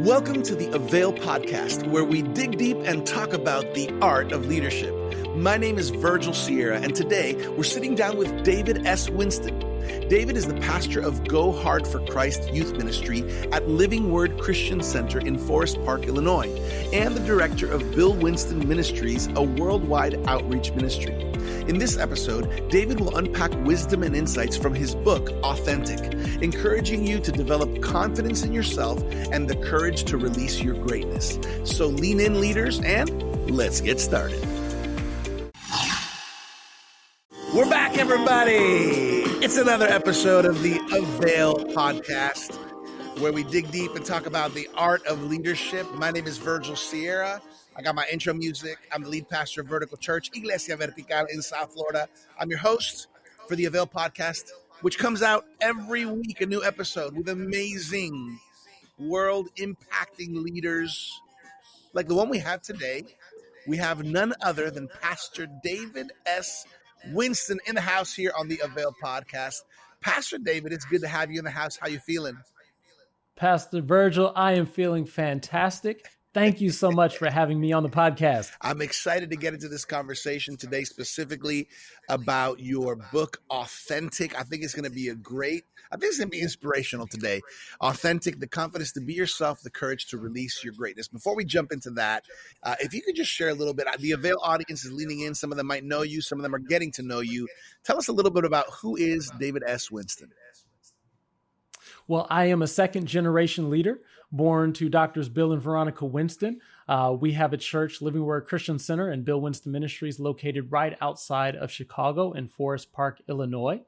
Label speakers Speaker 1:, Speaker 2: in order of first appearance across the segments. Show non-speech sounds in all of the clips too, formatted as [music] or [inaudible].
Speaker 1: Welcome to the Avail Podcast, where we dig deep and talk about the art of leadership. My name is Virgil Sierra, and today we're sitting down with David S. Winston. David is the pastor of Go Hard for Christ Youth Ministry at Living Word Christian Center in Forest Park, Illinois, and the director of Bill Winston Ministries, a worldwide outreach ministry. In this episode, David will unpack wisdom and insights from his book, Authentic, encouraging you to develop confidence in yourself and the courage to release your greatness. So lean in, leaders, and let's get started. We're back, everybody. It's another episode of the Avail podcast where we dig deep and talk about the art of leadership. My name is Virgil Sierra. I got my intro music. I'm the lead pastor of Vertical Church, Iglesia Vertical in South Florida. I'm your host for the Avail podcast, which comes out every week, a new episode with amazing world impacting leaders like the one we have today. We have none other than Pastor David S. Winston in the house here on the Avail podcast. Pastor David, it's good to have you in the house. How you feeling?
Speaker 2: Pastor Virgil, I am feeling fantastic. Thank you so much for having me on the podcast.
Speaker 1: I'm excited to get into this conversation today, specifically about your book, Authentic. I think it's going to be a great, I think it's going to be inspirational today. Authentic, the confidence to be yourself, the courage to release your greatness. Before we jump into that, uh, if you could just share a little bit, the Avail audience is leaning in. Some of them might know you, some of them are getting to know you. Tell us a little bit about who is David S. Winston.
Speaker 2: Well, I am a second generation leader born to doctors Bill and Veronica Winston. Uh, we have a church, Living Word Christian Center, and Bill Winston Ministries, located right outside of Chicago in Forest Park, Illinois.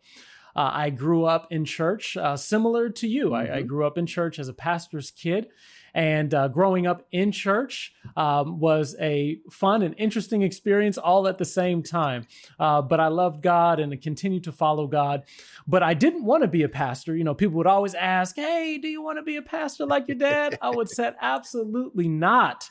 Speaker 2: Uh, I grew up in church, uh, similar to you. Mm-hmm. I, I, mm-hmm. grew up in church as a pastor's kid. And uh, growing up in church um, was a fun and interesting experience all at the same time. Uh, but I loved God and continued to follow God. But I didn't want to be a pastor. You know, people would always ask, Hey, do you want to be a pastor like your dad? I would say, Absolutely not.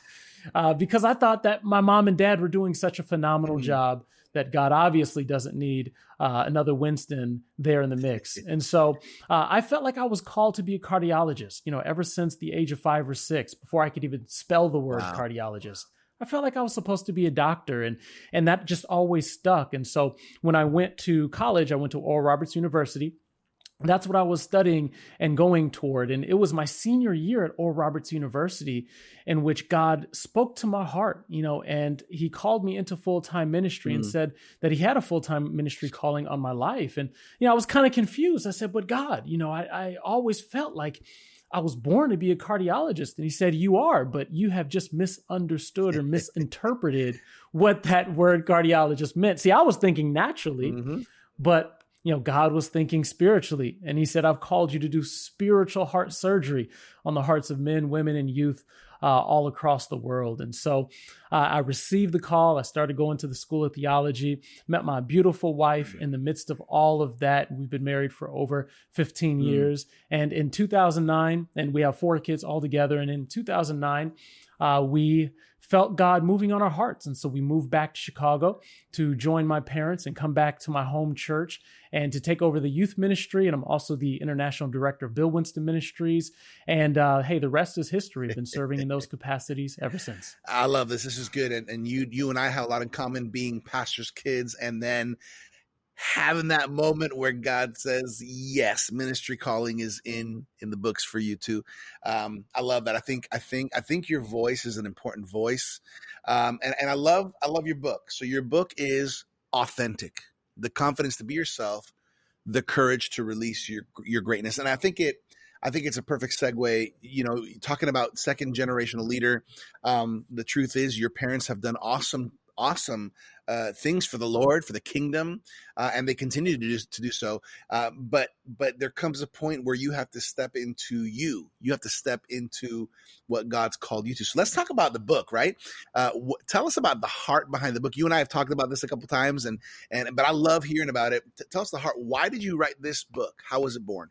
Speaker 2: Uh, because I thought that my mom and dad were doing such a phenomenal mm-hmm. job that God obviously doesn't need uh, another Winston there in the mix. [laughs] And so uh, I felt like I was called to be a cardiologist, you know, ever since the age of five or six, before I could even spell the word wow. cardiologist. I felt like I was supposed to be a doctor and and that just always stuck. And so when I went to college, I went to Oral Roberts University that's what I was studying and going toward. And it was my senior year at Oral Roberts University in which God spoke to my heart, you know, and he called me into full time ministry mm. and said that he had a full time ministry calling on my life. And, you know, I was kind of confused. I said, but God, you know, I, I always felt like I was born to be a cardiologist. And he said, You are, but you have just misunderstood or misinterpreted [laughs] what that word cardiologist meant. See, I was thinking naturally, mm-hmm. but you know, God was thinking spiritually. And he said, I've called you to do spiritual heart surgery on the hearts of men, women, and youth uh, all across the world. And so uh, I received the call. I started going to the School of Theology, met my beautiful wife in the midst of all of that. We've been married for over 15 mm. years. And in 2009, and we have four kids all together. And in 2009, uh, we felt God moving on our hearts. And so we moved back to Chicago to join my parents and come back to my home church and to take over the youth ministry. And I'm also the international director of Bill Winston Ministries. And uh, hey, the rest is history. I've been serving in those [laughs] capacities ever since.
Speaker 1: I love this. This is good. And, and you, you and I have a lot in common being pastors' kids and then having that moment where God says, "Yes, ministry calling is in in the books for you too." Um, I love that. I think I think I think your voice is an important voice, um, and and I love I love your book. So your book is authentic, the confidence to be yourself, the courage to release your your greatness, and I think it. I think it's a perfect segue. You know, talking about second generational leader. Um, the truth is, your parents have done awesome awesome uh, things for the Lord, for the kingdom, uh, and they continue to do, to do so. Uh, but but there comes a point where you have to step into you. You have to step into what God's called you to. So let's talk about the book, right? Uh, wh- tell us about the heart behind the book. You and I have talked about this a couple times, and and but I love hearing about it. T- tell us the heart. Why did you write this book? How was it born?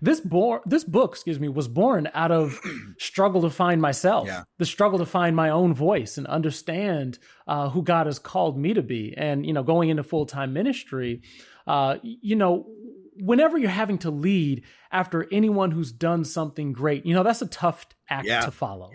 Speaker 2: This this book, excuse me, was born out of [clears throat] struggle to find myself, yeah. the struggle to find my own voice and understand uh, who God has called me to be. And you know, going into full time ministry, uh, you know, whenever you're having to lead after anyone who's done something great, you know, that's a tough act
Speaker 1: Yeah.
Speaker 2: to follow.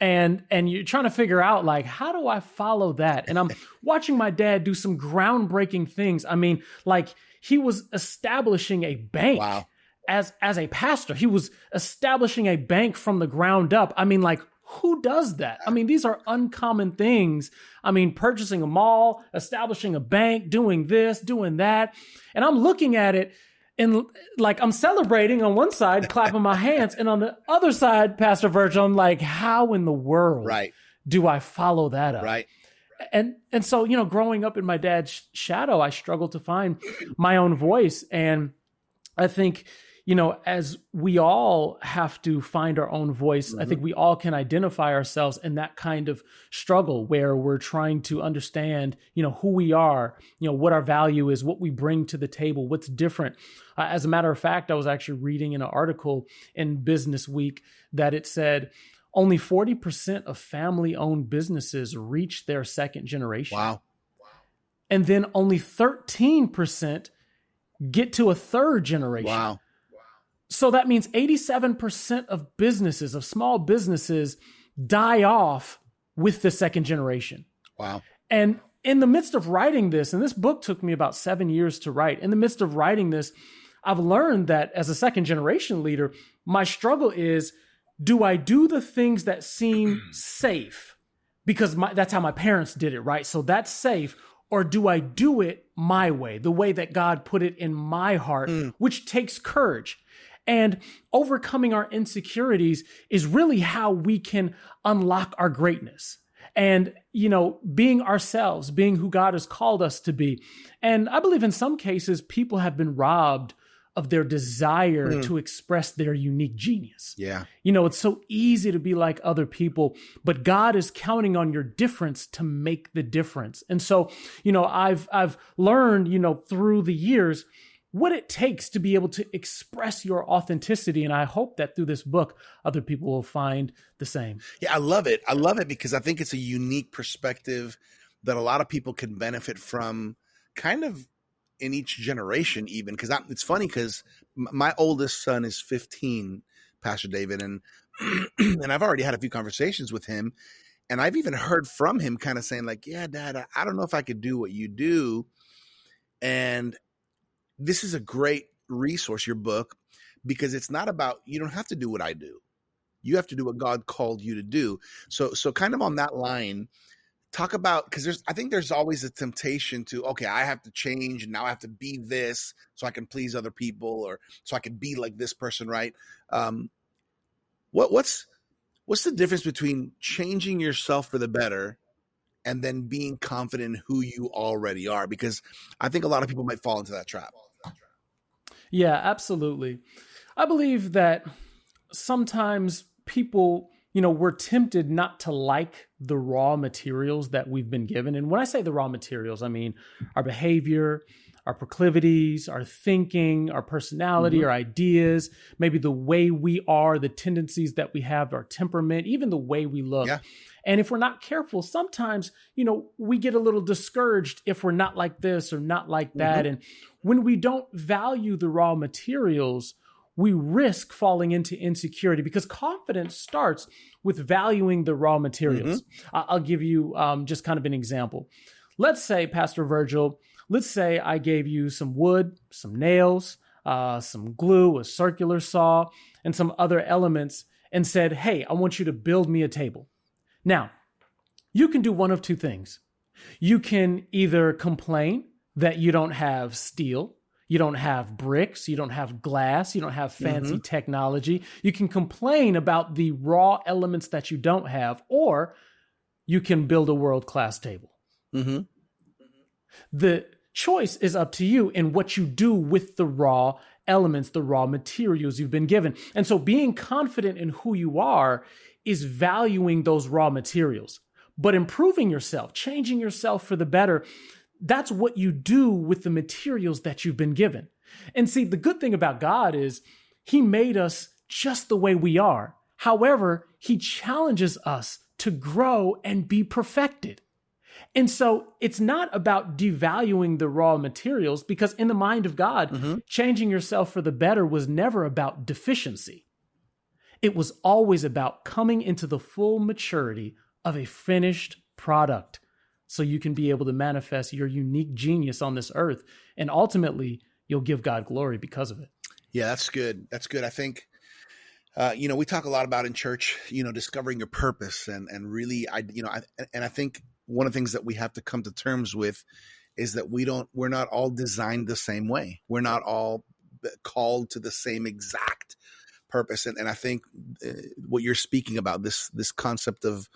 Speaker 2: And and you're trying to figure out like how do I follow that? And I'm [laughs] watching my dad do some groundbreaking things. I mean, like he was establishing a bank
Speaker 1: Wow.
Speaker 2: As as a pastor. He was establishing a bank from the ground up. I mean, like who does that? I mean, these are uncommon things. I mean, purchasing a mall, establishing a bank, doing this, doing that. And I'm looking at it and like I'm celebrating on one side, [laughs] clapping my hands, and on the other side, Pastor Virgil, I'm like, how in the world
Speaker 1: Right.
Speaker 2: do I follow that up?
Speaker 1: Right.
Speaker 2: and and so you know growing up in my dad's shadow i struggled to find my own voice and i think you know as we all have to find our own voice i think we all can identify ourselves in that kind of struggle where we're trying to understand you know who we are you know what our value is what we bring to the table what's different uh, as a matter of fact i was actually reading in an article in business week that it said only 40% of family owned businesses reach their second generation.
Speaker 1: Wow.
Speaker 2: And then only 13% get to a third generation.
Speaker 1: Wow.
Speaker 2: So that means 87% of businesses, of small businesses, die off with the second generation.
Speaker 1: Wow.
Speaker 2: And in the midst of writing this, and this book took me about seven years to write, in the midst of writing this, I've learned that as a second generation leader, my struggle is do I do the things that seem [clears throat] safe? Because my, that's how my parents did it, right? So that's safe. Or do I do it my way, the way that God put it in my heart, hmm. which takes courage? And overcoming our insecurities is really how we can unlock our greatness. And you know being ourselves being who god has called us to be. And i believe in some cases people have been robbed of their desire hmm. to express their unique genius.
Speaker 1: Yeah.
Speaker 2: you know it's so easy to be like other people but god is counting on your difference to make the difference. And so you know i've i've learned you know through the years what it takes to be able to express your authenticity and i hope that through this book other people will find the same
Speaker 1: Yeah, I love it. I love it because I think it's a unique perspective that a lot of people can benefit from kind of in each generation even because it's funny because my oldest son is 15 pastor david and [clears throat] and i've already had a few conversations with him and i've even heard from him kind of saying like yeah dad I- i don't know if i could do what you do and this is a great resource your book because it's not about you don't have to do what i do. You have to do what god called you to do. So so kind of on that line talk about because there's i think there's always a temptation to okay i have to change and now i have to be this so i can please other people or so i can be like this person right? Um what what's what's the difference between changing yourself for the better and then being confident in who you already are? Because i think a lot of people might fall into that trap
Speaker 2: Yeah, absolutely. I believe that sometimes people, you know, we're tempted not to like the raw materials that we've been given. And when I say the raw materials, I mean our behavior, our proclivities, our thinking, our personality, mm-hmm. our ideas, maybe the way we are, the tendencies that we have, our temperament, even the way we look.
Speaker 1: Yeah.
Speaker 2: And if we're not careful, sometimes, you know, we get a little discouraged if we're not like this or not like mm-hmm. that. And when we don't value the raw materials, we risk falling into insecurity because confidence starts with valuing the raw materials. Mm-hmm. I- I'll give you um, just kind of an example. Let's say, Pastor Virgil, let's say I gave you some wood, some nails, uh, some glue, a circular saw, and some other elements, and said, Hey, I want you to build me a table. Now, you can do one of two things. You can either complain that you don't have steel, you don't have bricks, you don't have glass, you don't have fancy technology. You can complain about the raw elements that you don't have, or you can build a world class table.
Speaker 1: mm-hmm.
Speaker 2: The choice is up to you in what you do with the raw elements, the raw materials you've been given. And so being confident in who you are is valuing those raw materials. But improving yourself, changing yourself for the better, that's what you do with the materials that you've been given. And see, the good thing about God is He made us just the way we are. However, He challenges us to grow and be perfected. And so it's not about devaluing the raw materials because, in the mind of God, mm-hmm. changing yourself for the better was never about deficiency. It was always about coming into the full maturity of a finished product so you can be able to manifest your unique genius on this earth. And ultimately, you'll give God glory because of it.
Speaker 1: Yeah, that's good. That's good. I think, uh, you know, we talk a lot about in church, you know, discovering your purpose and, and really, I, you know, I, and I think one of the things that we have to come to terms with is that we don't, we're not all designed the same way. We're not all called to the same exact purpose. And, and I think uh, what you're speaking about this, this concept of,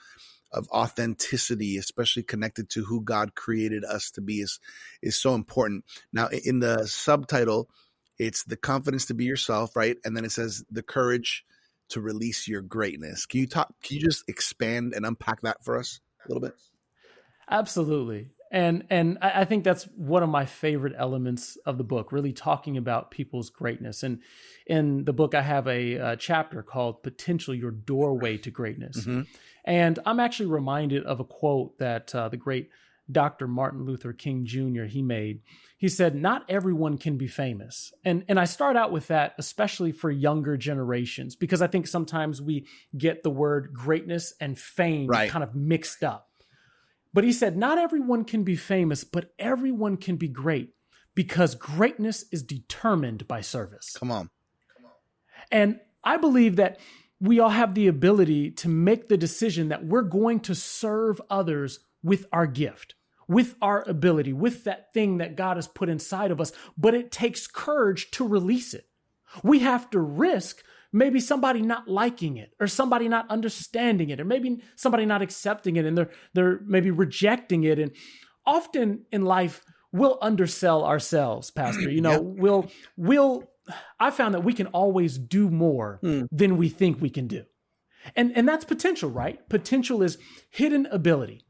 Speaker 1: of authenticity, especially connected to who God created us to be, is is so important. Now, in the subtitle, it's the confidence to be yourself, right? And then it says the courage to release your greatness. Can you talk? Can you just expand and unpack that for us a little bit?
Speaker 2: Absolutely. And and I think that's one of my favorite elements of the book, really talking about people's greatness. And in the book, I have a, a chapter called "Potential: Your Doorway to Greatness." Mm-hmm. And I'm actually reminded of a quote that uh, the great Dr. Martin Luther King Jr. he made. He said, "Not everyone can be famous." And and I start out with that especially for younger generations because I think sometimes we get the word greatness and fame right. kind of mixed up. But he said, "Not everyone can be famous, but everyone can be great because greatness is determined by service." Come on.
Speaker 1: Come on.
Speaker 2: And I believe that we all have the ability to make the decision that we're going to serve others with our gift, with our ability, with that thing that God has put inside of us. But it takes courage to release it. We have to risk maybe somebody not liking it or somebody not understanding it or maybe somebody not accepting it and they're they're maybe rejecting it and often in life we'll undersell ourselves pastor you know yep. we'll we'll I found that we can always do more mm. than we think we can do. And, and that's potential, right? Potential is hidden ability.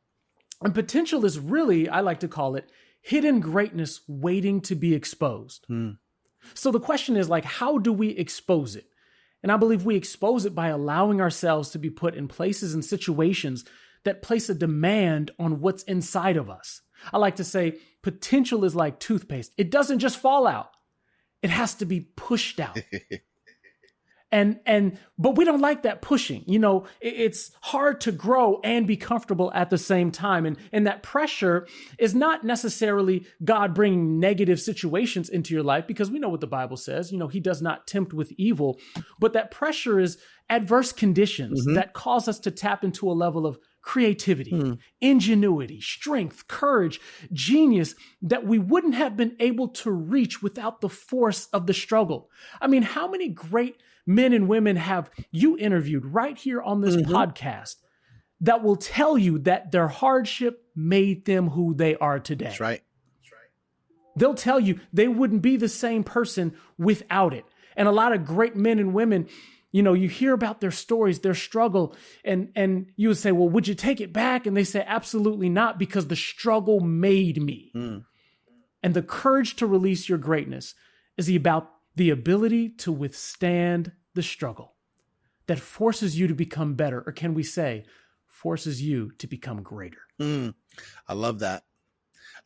Speaker 2: And potential is really, I like to call it, hidden greatness waiting to be exposed. Mm. So the question is like, how do we expose it? And I believe we expose it by allowing ourselves to be put in places and situations that place a demand on what's inside of us. I like to say potential is like toothpaste. It doesn't just fall out it has to be pushed out. [laughs] and and but we don't like that pushing you know it's hard to grow and be comfortable at the same time and and that pressure is not necessarily god bringing negative situations into your life because we know what the bible says you know he does not tempt with evil but that pressure is adverse conditions mm-hmm. that cause us to tap into a level of creativity, mm. ingenuity, strength, courage, genius that we wouldn't have been able to reach without the force of the struggle. I mean, how many great men and women have you interviewed right here on this mm-hmm. podcast that will tell you that their hardship made them who they are today?
Speaker 1: That's right.
Speaker 2: That's right. They'll tell you they wouldn't be the same person without it. And a lot of great men and women you know you hear about their stories their struggle and and you would say well would you take it back and they say absolutely not because the struggle made me mm. and the courage to release your greatness is about the ability to withstand the struggle that forces you to become better or can we say forces you to become greater
Speaker 1: mm. i love that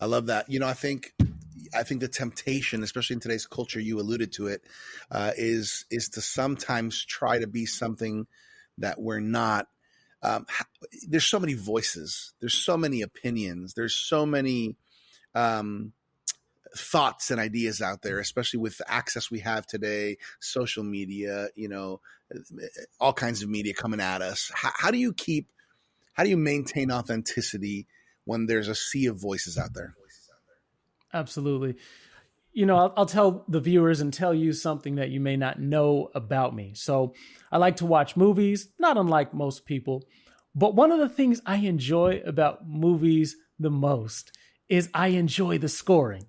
Speaker 1: i love that you know i think I think the temptation, especially in today's culture, you alluded to it, uh, is is to sometimes try to be something that we're not. Um, there's so many voices. There's so many opinions. There's so many um, thoughts and ideas out there, especially with the access we have today, social media, you know, all kinds of media coming at us. How, how do you keep? How do you maintain authenticity when there's a sea of voices out there?
Speaker 2: Absolutely. You know, I'll, I'll, tell the viewers and tell you something that you may not know about me. So, I like to watch movies, not unlike most people. But one of the things I enjoy about movies the most is I enjoy the scoring.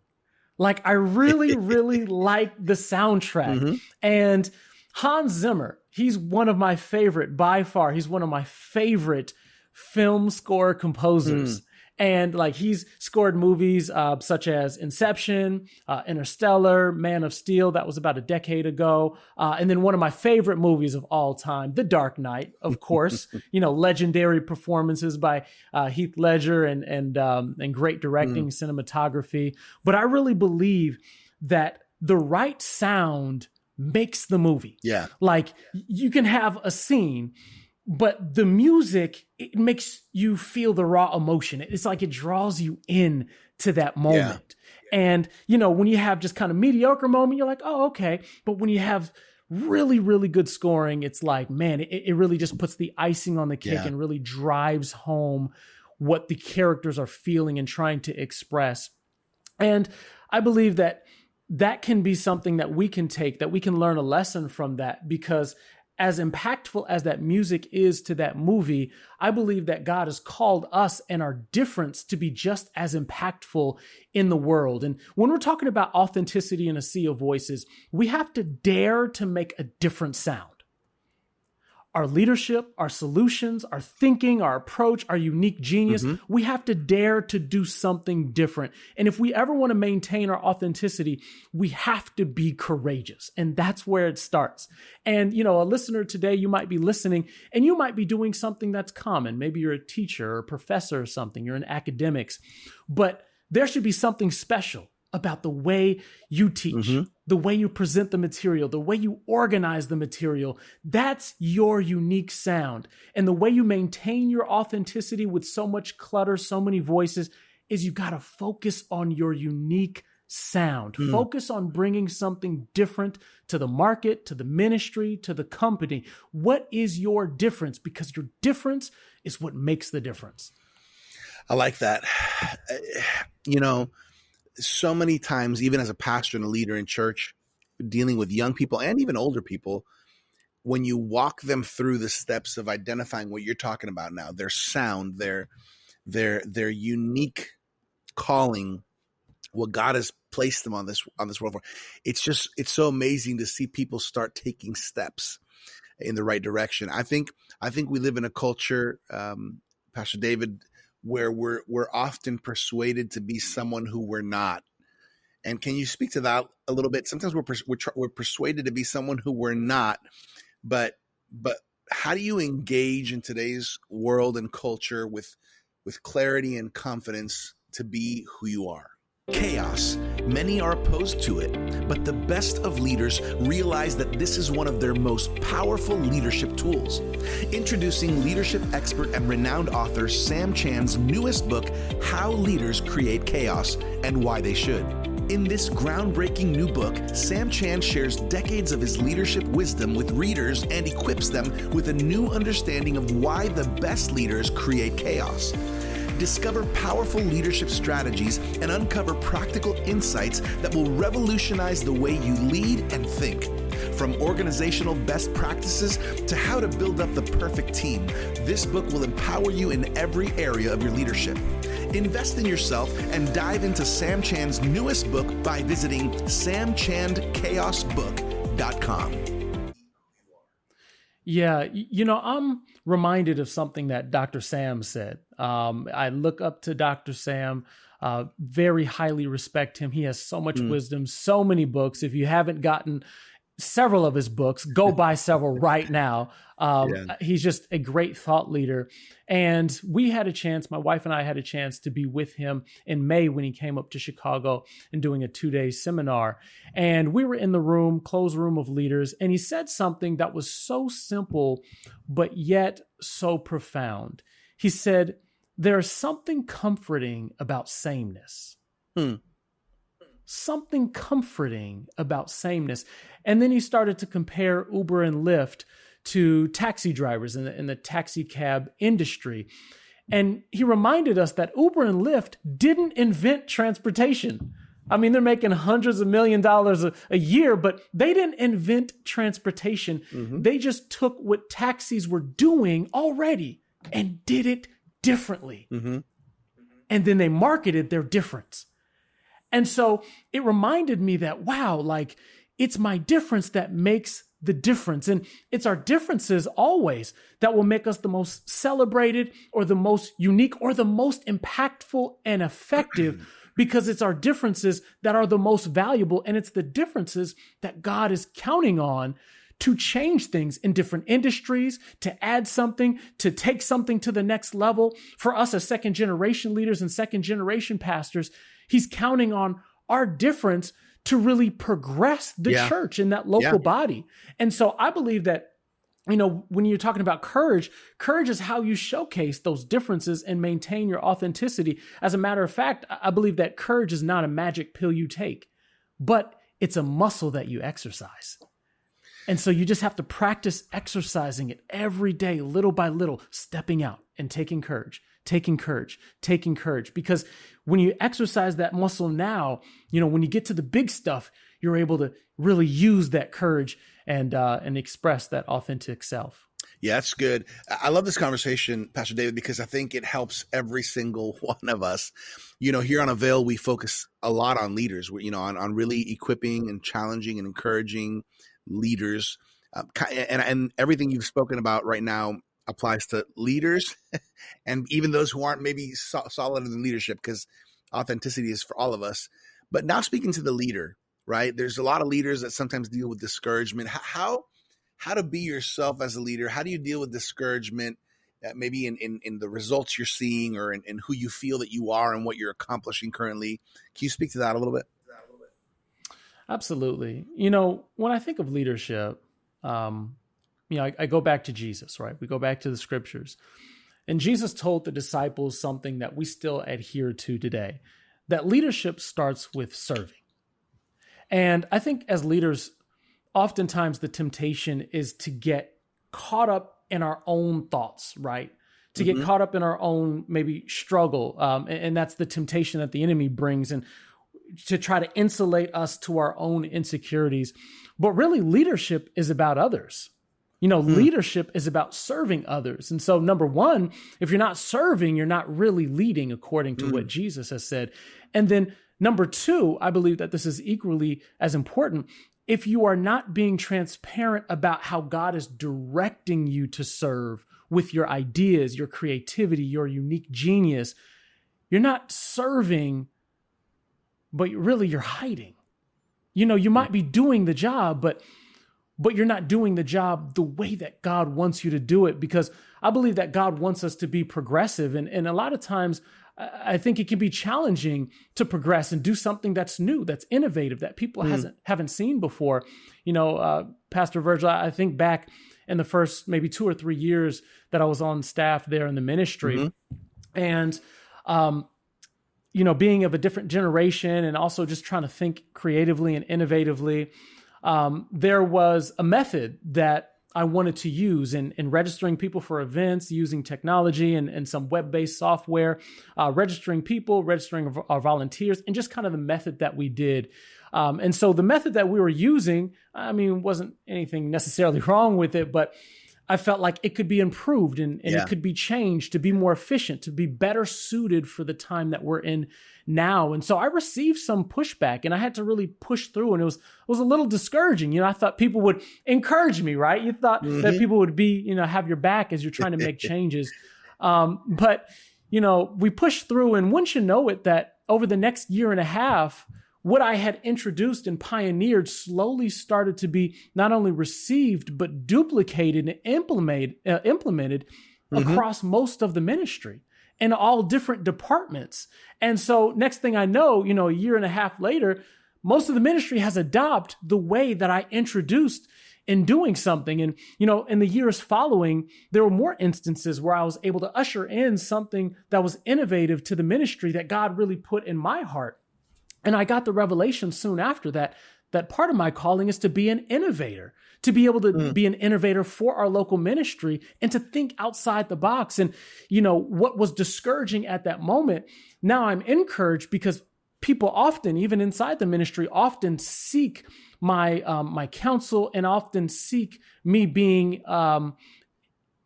Speaker 2: Like, I really, [laughs] really like the soundtrack. Mm-hmm. And Hans Zimmer, he's one of my favorite by far. He's one of my favorite film score composers. Mm. And like he's scored movies uh, such as Inception, uh, Interstellar, Man of Steel, that was about a decade ago. Uh, and then one of my favorite movies of all time, The Dark Knight, of [laughs] course. you know, legendary performances by uh, Heath Ledger and and um, and great directing, mm. cinematography. But I really believe that the right sound makes the movie.
Speaker 1: Yeah.
Speaker 2: Like you can have a scene but the music it makes you feel the raw emotion it's like it draws you in to that moment yeah. and you know when you have just kind of mediocre moment you're like oh okay but when you have really really good scoring it's like man it, it really just puts the icing on the cake yeah. and really drives home what the characters are feeling and trying to express and i believe that that can be something that we can take that we can learn a lesson from that because as impactful as that music is to that movie, I believe that God has called us and our difference to be just as impactful in the world. And when we're talking about authenticity in a sea of voices, we have to dare to make a different sound our leadership, our solutions, our thinking, our approach, our unique genius. Mm-hmm. We have to dare to do something different. And if we ever want to maintain our authenticity, we have to be courageous. And that's where it starts. And, you know, a listener today, you might be listening and you might be doing something that's common. Maybe you're a teacher or a professor or something, you're in academics, but there should be something special about the way you teach, mm-hmm. the way you present the material, the way you organize the material. That's your unique sound. And the way you maintain your authenticity with so much clutter, so many voices, is you got to focus on your unique sound. Mm. Focus on bringing something different to the market, to the ministry, to the company. What is your difference? Because your difference is what makes the difference.
Speaker 1: I like that. [sighs] You know, so many times, even as a pastor and a leader in church, dealing with young people and even older people, when you walk them through the steps of identifying what you're talking about now, their sound, their their their unique calling, what God has placed them on this on this world for, it's just it's so amazing to see people start taking steps in the right direction. I think I think we live in a culture, um, Pastor David where we're we're often persuaded to be someone who we're not. And can you speak to that a little bit? Sometimes we're we're, we're persuaded to be someone who we're not, but but how do you engage in today's world and culture with with clarity and confidence to be who you are?
Speaker 3: Chaos. Many are opposed to it, but the best of leaders realize that this is one of their most powerful leadership tools. Introducing leadership expert and renowned author Sam Chand's newest book, How Leaders Create Chaos and Why They Should. In this groundbreaking new book, Sam Chand shares decades of his leadership wisdom with readers and equips them with a new understanding of why the best leaders create chaos. Discover powerful leadership strategies and uncover practical insights that will revolutionize the way you lead and think. From organizational best practices to how to build up the perfect team, this book will empower you in every area of your leadership. Invest in yourself and dive into Sam Chand's newest book by visiting samchandchaosbook.com.
Speaker 2: Yeah, you know, I'm reminded of something that Dr. Sam said. Um, I look up to Dr. Sam, uh, very highly respect him. He has so much mm. wisdom, so many books. If you haven't gotten several of his books. Go buy several right now. [laughs] Um, yeah. He's just a great thought leader. And we had a chance, my wife and I had a chance to be with him in May when he came up to Chicago and doing a two day seminar. And we were in the room, closed room of leaders, and he said something that was so simple, but yet so profound. He said, There's something comforting about sameness. Hmm something comforting about sameness. And then he started to compare Uber and Lyft to taxi drivers in the, in the taxi cab industry. And he reminded us that Uber and Lyft didn't invent transportation. I mean, they're making hundreds of million dollars a, a year, but they didn't invent transportation. Mm-hmm. They just took what taxis were doing already and did it differently. Mm-hmm. And then they marketed their difference. And so it reminded me that, wow, like it's my difference that makes the difference. And it's our differences always that will make us the most celebrated or the most unique or the most impactful and effective [clears throat] because it's our differences that are the most valuable. And it's the differences that God is counting on to change things in different industries, to add something, to take something to the next level. For us as second generation leaders and second generation pastors, He's counting on our difference to really progress the yeah. church in that local yeah. body. And so I believe that you know, when you're talking about courage, courage is how you showcase those differences and maintain your authenticity. As a matter of fact, I believe that courage is not a magic pill you take, but it's a muscle that you exercise. And so you just have to practice exercising it every day, little by little, stepping out and taking courage, taking courage, taking courage. Because when you exercise that muscle now, you know, when you get to the big stuff, you're able to really use that courage and uh, and express that authentic self.
Speaker 1: Yeah, that's good. I love this conversation, Pastor David, because I think it helps every single [laughs] one of us. You know, here on Avail, we focus a lot on leaders, you know, on, on really equipping and challenging and encouraging leaders. Uh, and, and everything you've spoken about right now applies to leaders [laughs] and even those who aren't maybe so- solid in leadership because authenticity is for all of us. But now speaking to the leader, right? There's a lot of leaders that sometimes deal with discouragement. How how to be yourself as a leader? How do you deal with discouragement? Uh, maybe in, in, in the results you're seeing or in, in who you feel that you are and what you're accomplishing currently. Can you speak to that a little bit?
Speaker 2: Absolutely. You know, when I think of leadership, um, you know, I, I go back to Jesus, right? We go back to the scriptures. And Jesus told the disciples something that we still adhere to today that leadership starts with serving. And I think as leaders, oftentimes the temptation is to get caught up in our own thoughts, right? To mm-hmm. get caught up in our own maybe struggle. Um, and, and, that's the temptation that the enemy brings. And to try to insulate us to our own insecurities. But really, leadership is about others. You know, mm. leadership is about serving others. And so, number one, if you're not serving, you're not really leading according to mm. what Jesus has said. And then, number two, I believe that this is equally as important. If you are not being transparent about how God is directing you to serve with your ideas, your creativity, your unique genius, you're not serving but really you're hiding. You know, you might be doing the job, but but you're not doing the job the way that God wants you to do it because I believe that God wants us to be progressive and and a lot of times I think it can be challenging to progress and do something that's new, that's innovative, that people mm. hasn't haven't seen before. You know, uh, Pastor Virgil, I think back in the first maybe two or three years that I was on staff there in the ministry, mm-hmm. and um, you know, being of a different generation and also just trying to think creatively and innovatively, um, there was a method that I wanted to use in, in registering people for events using technology and, and some web based software, uh, registering people, registering our volunteers, and just kind of the method that we did. Um, and so the method that we were using, I mean, wasn't anything necessarily [laughs] wrong with it, but I felt like it could be improved and, and yeah. it could be changed to be more efficient, to be better suited for the time that we're in now. And so I received some pushback and I had to really push through and it was it was a little discouraging. You know, I thought people would encourage me, right? You thought mm-hmm. that people would be, you know, have your back as you're trying to make [laughs] changes. Um, but you know, we pushed through and once you know it that over the next year and a half, what I had introduced and pioneered slowly started to be not only received, but duplicated and implemented, uh, implemented mm-hmm. across most of the ministry in all different departments. And so, next thing I know, you know, a year and a half later, most of the ministry has adopted the way that I introduced in doing something. And, you know, in the years following, there were more instances where I was able to usher in something that was innovative to the ministry that God really put in my heart. And I got the revelation soon after that that part of my calling is to be an innovator, to be able to mm. be an innovator for our local ministry and to think outside the box. And, you know, what was discouraging at that moment, now I'm encouraged because people often, even inside the ministry, often seek my um, my counsel and often seek me being um,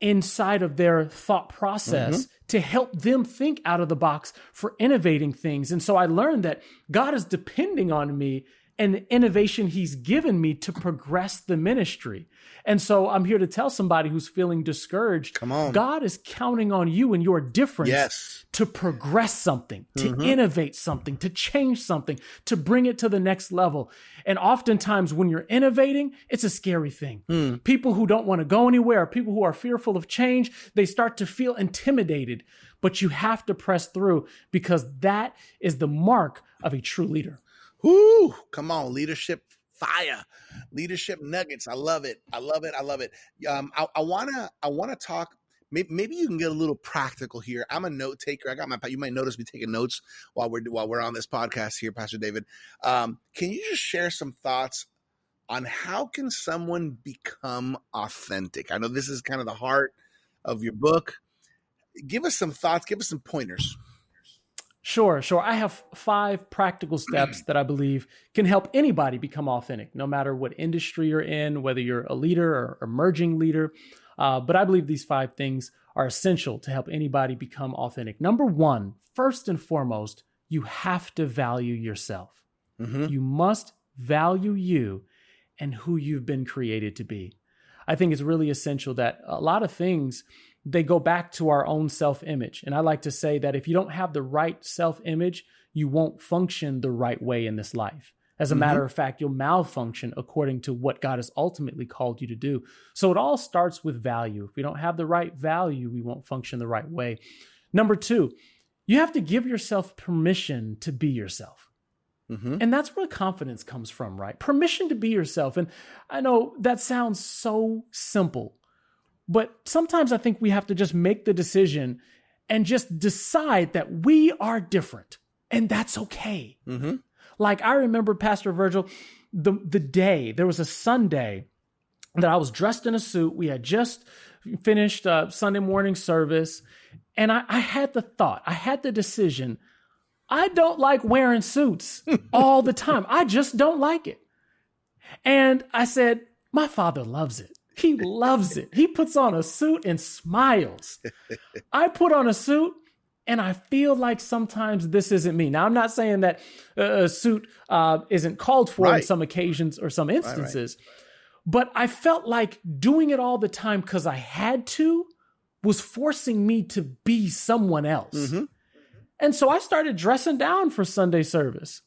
Speaker 2: inside of their thought process mm-hmm. to help them think out of the box for innovating things. And so I learned that God is depending on me and the innovation he's given me to progress the ministry. And so I'm here to tell somebody who's feeling discouraged.
Speaker 1: Come on.
Speaker 2: God is counting on you and your difference
Speaker 1: Yes.
Speaker 2: to progress something, to
Speaker 1: Mm-hmm.
Speaker 2: innovate something, to change something, to bring it to the next level. And oftentimes when you're innovating, it's a scary thing.
Speaker 1: Hmm.
Speaker 2: People who don't want to go anywhere, people who are fearful of change, they start to feel intimidated. But you have to press through because that is the mark of a true leader.
Speaker 1: Whoo! Come on, leadership fire, leadership nuggets. I love it. I love it. I love it. Um, I, I wanna, I wanna talk. Maybe, maybe you can get a little practical here. I'm a note taker. I got my. You might notice me taking notes while we're while we're on this podcast here, Pastor David. Um, can you just share some thoughts on how can someone become authentic? I know this is kind of the heart of your book. Give us some thoughts. Give us some pointers.
Speaker 2: Sure, sure. I have five practical [clears throat] steps that I believe can help anybody become authentic, no matter what industry you're in, whether you're a leader or emerging leader. Uh, but I believe these five things are essential to help anybody become authentic. Number one, first and foremost, you have to value yourself.
Speaker 1: Mm-hmm.
Speaker 2: You must value you and who you've been created to be. I think it's really essential that a lot of things they go back to our own self-image. And I like to say that if you don't have the right self-image, you won't function the right way in this life. As a
Speaker 1: Mhm.
Speaker 2: matter of fact, you'll malfunction according to what God has ultimately called you to do. So it all starts with value. If we don't have the right value, we won't function the right way. Number 2, you have to give yourself permission to be yourself.
Speaker 1: Mm-hmm.
Speaker 2: And that's where confidence comes from, right? Permission to be yourself. And I know that sounds so simple, but sometimes I think we have to just make the decision and just decide that we are different. And that's okay.
Speaker 1: Mm-hmm.
Speaker 2: Like I remember Pastor Virgil, the the day there was a Sunday that I was dressed in a suit. We had just finished uh, Sunday morning service, and I, I had the thought, I had the decision. I don't like wearing suits [laughs] all the time. I just don't like it. And I said, my father loves it. He loves it. He puts on a suit and smiles. I put on a suit and I feel like sometimes this isn't me. Now, I'm not saying that a suit uh, isn't called for in
Speaker 1: Right.
Speaker 2: some occasions or some instances, but I felt like doing it all the time because I had to was forcing me to be someone else.
Speaker 1: Mhm.
Speaker 2: And so I started dressing down for Sunday service.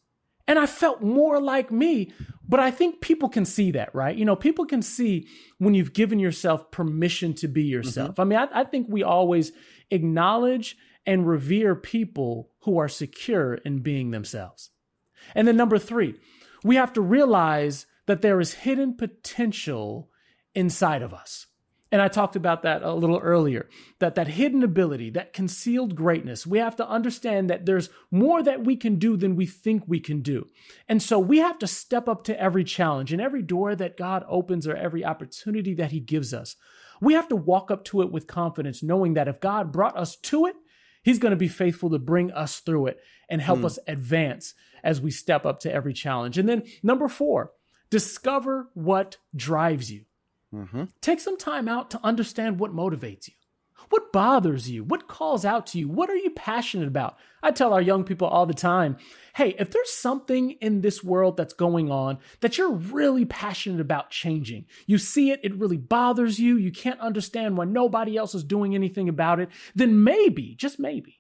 Speaker 2: And I felt more like me. But I think people can see that, right? You know, people can see when you've given yourself permission to be yourself. Mm-hmm. I mean, I, I think we always acknowledge and revere people who are secure in being themselves. And then number three, we have to realize that there is hidden potential inside of us. And I talked about that a little earlier that that hidden ability, that concealed greatness, we have to understand that there's more that we can do than we think we can do. And so we have to step up to every challenge and every door that God opens or every opportunity that He gives us. We have to walk up to it with confidence, knowing that if God brought us to it, He's going to be faithful to bring us through it and help
Speaker 1: Hmm.
Speaker 2: us advance as we step up to every challenge. And then number four, discover what drives you.
Speaker 1: Mm-hmm.
Speaker 2: Take some time out to understand what motivates you. What bothers you? What calls out to you? What are you passionate about? I tell our young people all the time hey, if there's something in this world that's going on that you're really passionate about changing, you see it, it really bothers you, you can't understand why nobody else is doing anything about it, then maybe, just maybe,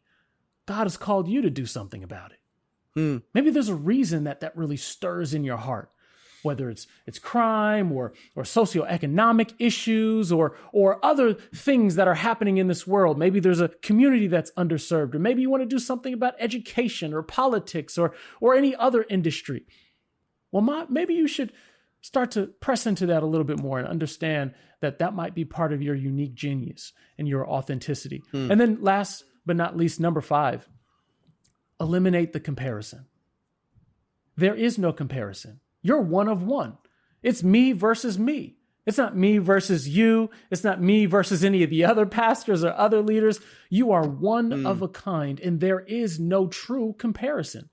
Speaker 2: God has called you to do something about it.
Speaker 1: Hmm.
Speaker 2: Maybe there's a reason that that really stirs in your heart whether it's it's crime or or socioeconomic issues or or other things that are happening in this world. Maybe there's a community that's underserved, or maybe you want to do something about education or politics or or any other industry. Well, my, maybe you should start to press into that a little bit more and understand that that might be part of your unique genius and your authenticity. Hmm. And then last but not least, number five, eliminate the comparison. There is no comparison. You're one of one. It's me versus me. It's not me versus you. It's not me versus any of the other pastors or other leaders. You are one hmm. of a kind, and there is no true comparison.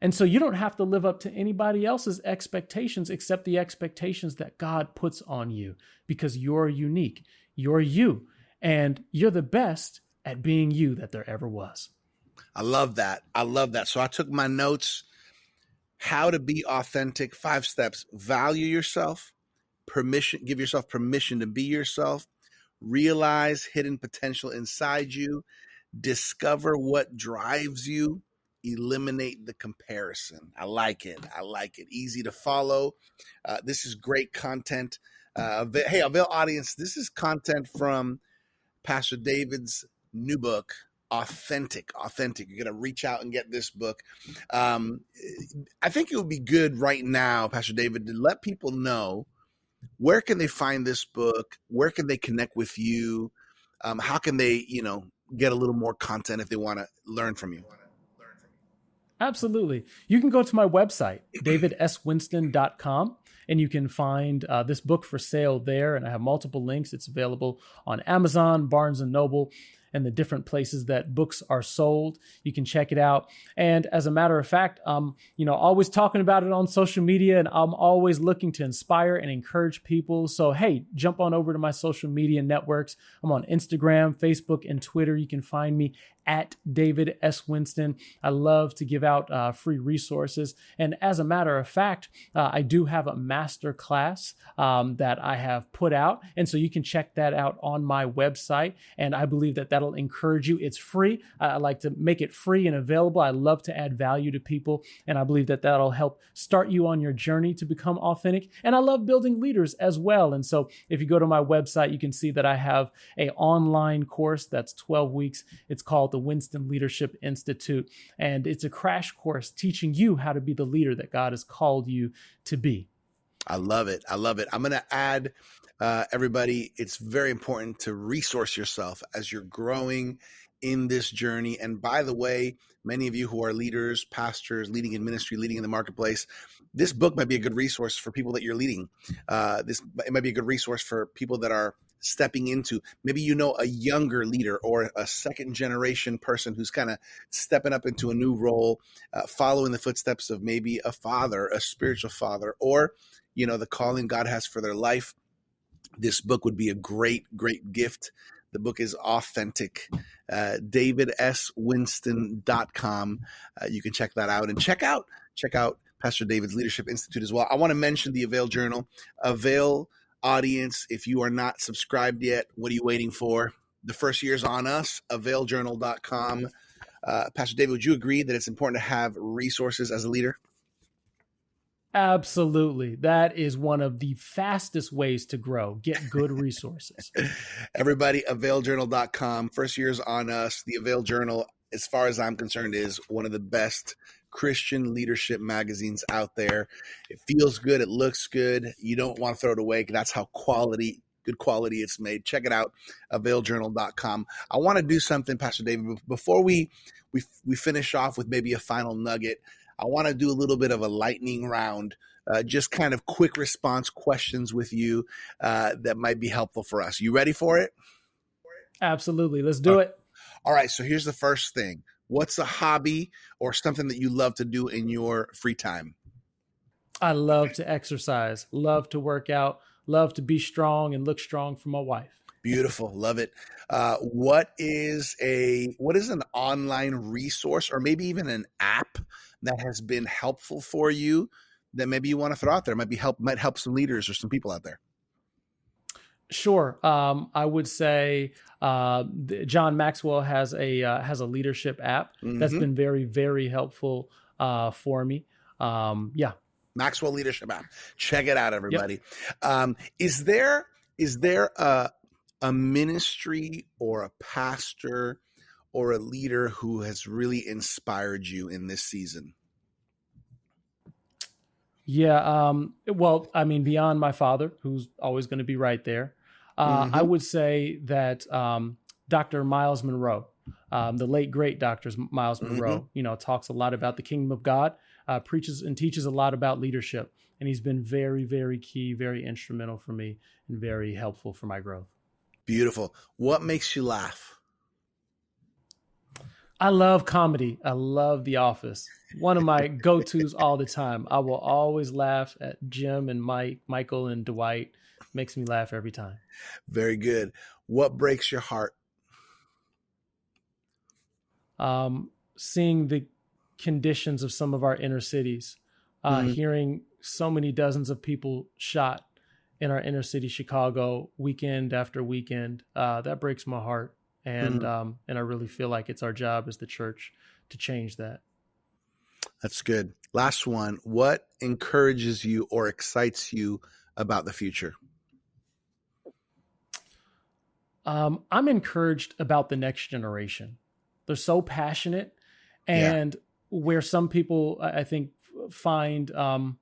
Speaker 2: And so you don't have to live up to anybody else's expectations except the expectations that God puts on you because you're unique. You're you, and you're the best at being you that there ever was.
Speaker 1: I love that. I love that. So I took my notes. How to be authentic. Five steps. Value yourself. Permission. Give yourself permission to be yourself. Realize hidden potential inside you. Discover what drives you. Eliminate the comparison. I like it. I like it. Easy to follow. Uh, this is great content. Uh, hey, Avail audience, this is content from Pastor David's new book, Authentic. Authentic. You're to reach out and get this book. Um, I think it would be good right now, Pastor David, to let people know where can they find this book? Where can they connect with you? Um, how can they, you know, get a little more content if they want to learn from you?
Speaker 2: Absolutely. You can go to my website, davidswinston.com and you can find uh, this book for sale there. And I have multiple links. It's available on Amazon, Barnes and Noble, and the different places that books are sold. You can check it out. And as a matter of fact, um, you know, always talking about it on social media, and I'm always looking to inspire and encourage people. So hey, jump on over to my social media networks. I'm on Instagram, Facebook, and Twitter. You can find me at David S. Winston. I love to give out uh, free resources. And as a matter of fact, uh, I do have a master class um, that I have put out. And so you can check that out on my website. And I believe that that'll encourage you. It's free. I like to make it free and available. I love to add value to people. And I believe that that'll help start you on your journey to become authentic. And I love building leaders as well. And so if you go to my website, you can see that I have a online course that's 12 weeks. It's called the Winston Leadership Institute. And it's a crash course teaching you how to be the leader that God has called you to be.
Speaker 1: I love it. I love it. I'm going to add uh, everybody, it's very important to resource yourself as you're growing in this journey. And by the way, many of you who are leaders, pastors, leading in ministry, leading in the marketplace, this book might be a good resource for people that you're leading. Uh, this it might be a good resource for people that are stepping into. Maybe you know a younger leader or a second generation person who's kind of stepping up into a new role, uh, following the footsteps of maybe a father, a spiritual father, or you know the calling God has for their life. This book would be a great, great gift. The book is authentic. Uh, DavidSWinston.com. Uh, you can check that out and check out check out Pastor David's Leadership Institute as well. I want to mention the Avail Journal. Avail audience, if you are not subscribed yet, what are you waiting for? The first year is on us, availjournal.com. Uh, Pastor David, would you agree that it's important to have resources as a leader?
Speaker 2: Absolutely. That is one of the fastest ways to grow. Get good [laughs] resources.
Speaker 1: Everybody, availjournal.com. First year's on us. The Avail Journal, as far as I'm concerned, is one of the best Christian leadership magazines out there. It feels good. It looks good. You don't want to throw it away. Because that's how quality, good quality it's made. Check it out, availjournal.com. I want to do something, Pastor David, before we, we, we finish off with maybe a final nugget. I want to do a little bit of a lightning round. Uh, just kind of quick response questions with you uh, that might be helpful for us. You ready for it?
Speaker 2: Absolutely. Let's do it.
Speaker 1: All right. So here's the first thing What's a hobby or something that you love to do in your free time?
Speaker 2: I love to exercise, love to work out, love to be strong and look strong for my wife.
Speaker 1: Beautiful, love it. Uh, what is a what is an online resource or maybe even an app that has been helpful for you that maybe you want to throw out there? Might be help might help some leaders or some people out there.
Speaker 2: Sure. Um, I would say uh, John Maxwell has a uh, has a leadership app mm-hmm. that's been very very helpful uh, for me. Um, yeah,
Speaker 1: Maxwell Leadership app. Check it out, everybody. Yep. Um, is there is there a a ministry or a pastor or a leader who has really inspired you in this season?
Speaker 2: Yeah. Um, well, I mean, beyond my father, who's always going to be right there, uh, mm-hmm. I would say that um, Dr. Myles Munroe, um, the late great Dr. Myles Munroe, mm-hmm. you know, talks a lot about the kingdom of God, uh, preaches and teaches a lot about leadership, and he's been very, very key, very instrumental for me, and very helpful for my growth.
Speaker 1: Beautiful. What makes you laugh?
Speaker 2: I love comedy. I love The Office. One of my go tos all the time. I will always laugh at Jim and Mike, Michael and Dwight makes me laugh every time.
Speaker 1: Very good. What breaks your heart?
Speaker 2: Um, seeing the conditions of some of our inner cities uh, mm-hmm. hearing so many dozens of people shot in our inner city Chicago weekend after weekend. Uh, that breaks my heart, and mm-hmm. um, and I really feel like it's our job as the church to change that.
Speaker 1: That's good. Last one. What encourages you or excites you about the future?
Speaker 2: Um, I'm encouraged about the next generation. They're so passionate, and yeah. where some people, I think, find um,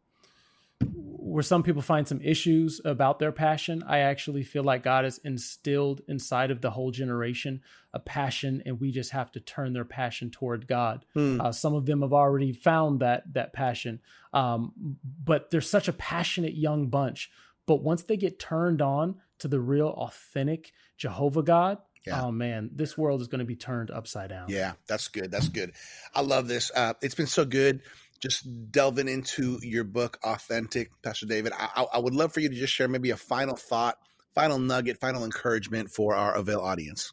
Speaker 2: where some people find some issues about their passion, I actually feel like God has instilled inside of the whole generation a passion, and we just have to turn their passion toward God. Hmm. Uh, some of them have already found that that passion, um, but they're such a passionate young bunch. But once they get turned on to the real, authentic Jehovah God, yeah. Oh man, this world is going to be turned upside down.
Speaker 1: Yeah, that's good. That's good. I love this. Uh, it's been so good just delving into your book, Authentic, Pastor David. I, I, would love for you to just share maybe a final thought, final nugget, final encouragement for our Avail audience.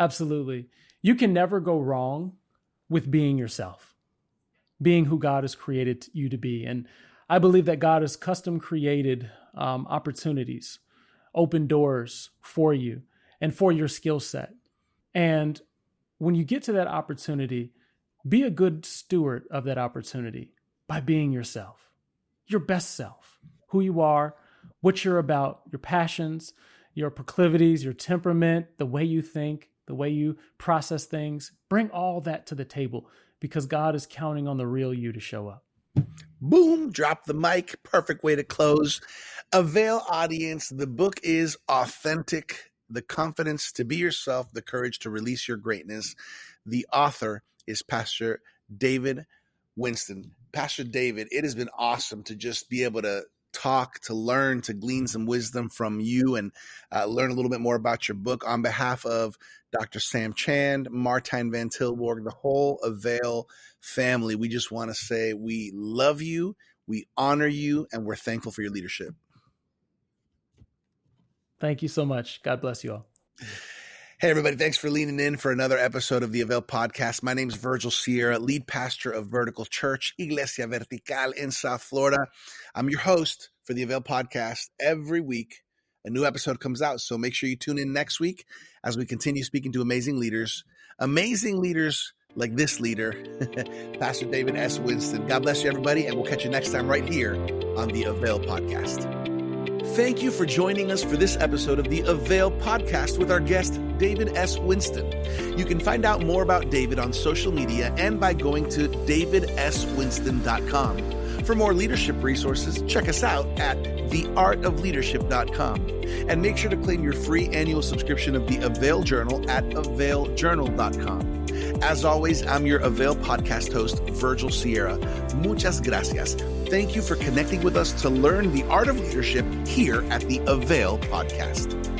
Speaker 2: Absolutely. You can never go wrong with being yourself, being who God has created you to be. And I believe that God has custom created um, opportunities, open doors for you and for your skill set. And when you get to that opportunity, be a good steward of that opportunity by being yourself, your best self, who you are, what you're about, your passions, your proclivities, your temperament, the way you think, the way you process things. Bring all that to the table because God is counting on the real you to show up.
Speaker 1: Boom, drop the mic. Perfect way to close. Avail audience, the book is authentic. The confidence to be yourself, the courage to release your greatness. The author is Pastor David Winston. Pastor David, it has been awesome to just be able to talk, to learn, to glean some wisdom from you and uh, learn a little bit more about your book. On behalf of Dr. Sam Chand, Martijn Van Tilborg, the whole Avail family, we just want to say we love you, we honor you, and we're thankful for your leadership.
Speaker 2: Thank you so much. God bless you all.
Speaker 1: Hey, everybody, thanks for leaning in for another episode of the Avail podcast. My name is Virgil Sierra, lead pastor of Vertical Church, Iglesia Vertical in South Florida. I'm your host for the Avail podcast. Every week, a new episode comes out. So make sure you tune in next week as we continue speaking to amazing leaders, amazing leaders like this leader, [laughs] Pastor David S. Winston. God bless you, everybody, and we'll catch you next time right here on the Avail podcast. Thank you for joining us for this episode of the Avail podcast with our guest, David S. Winston. You can find out more about David on social media and by going to davidswinston.com. For more leadership resources, check us out at theartofleadership.com. And make sure to claim your free annual subscription of the Avail Journal at availjournal.com. As always, I'm your Avail podcast host, Virgil Sierra. Muchas gracias. Thank you for connecting with us to learn the art of leadership here at the Avail podcast.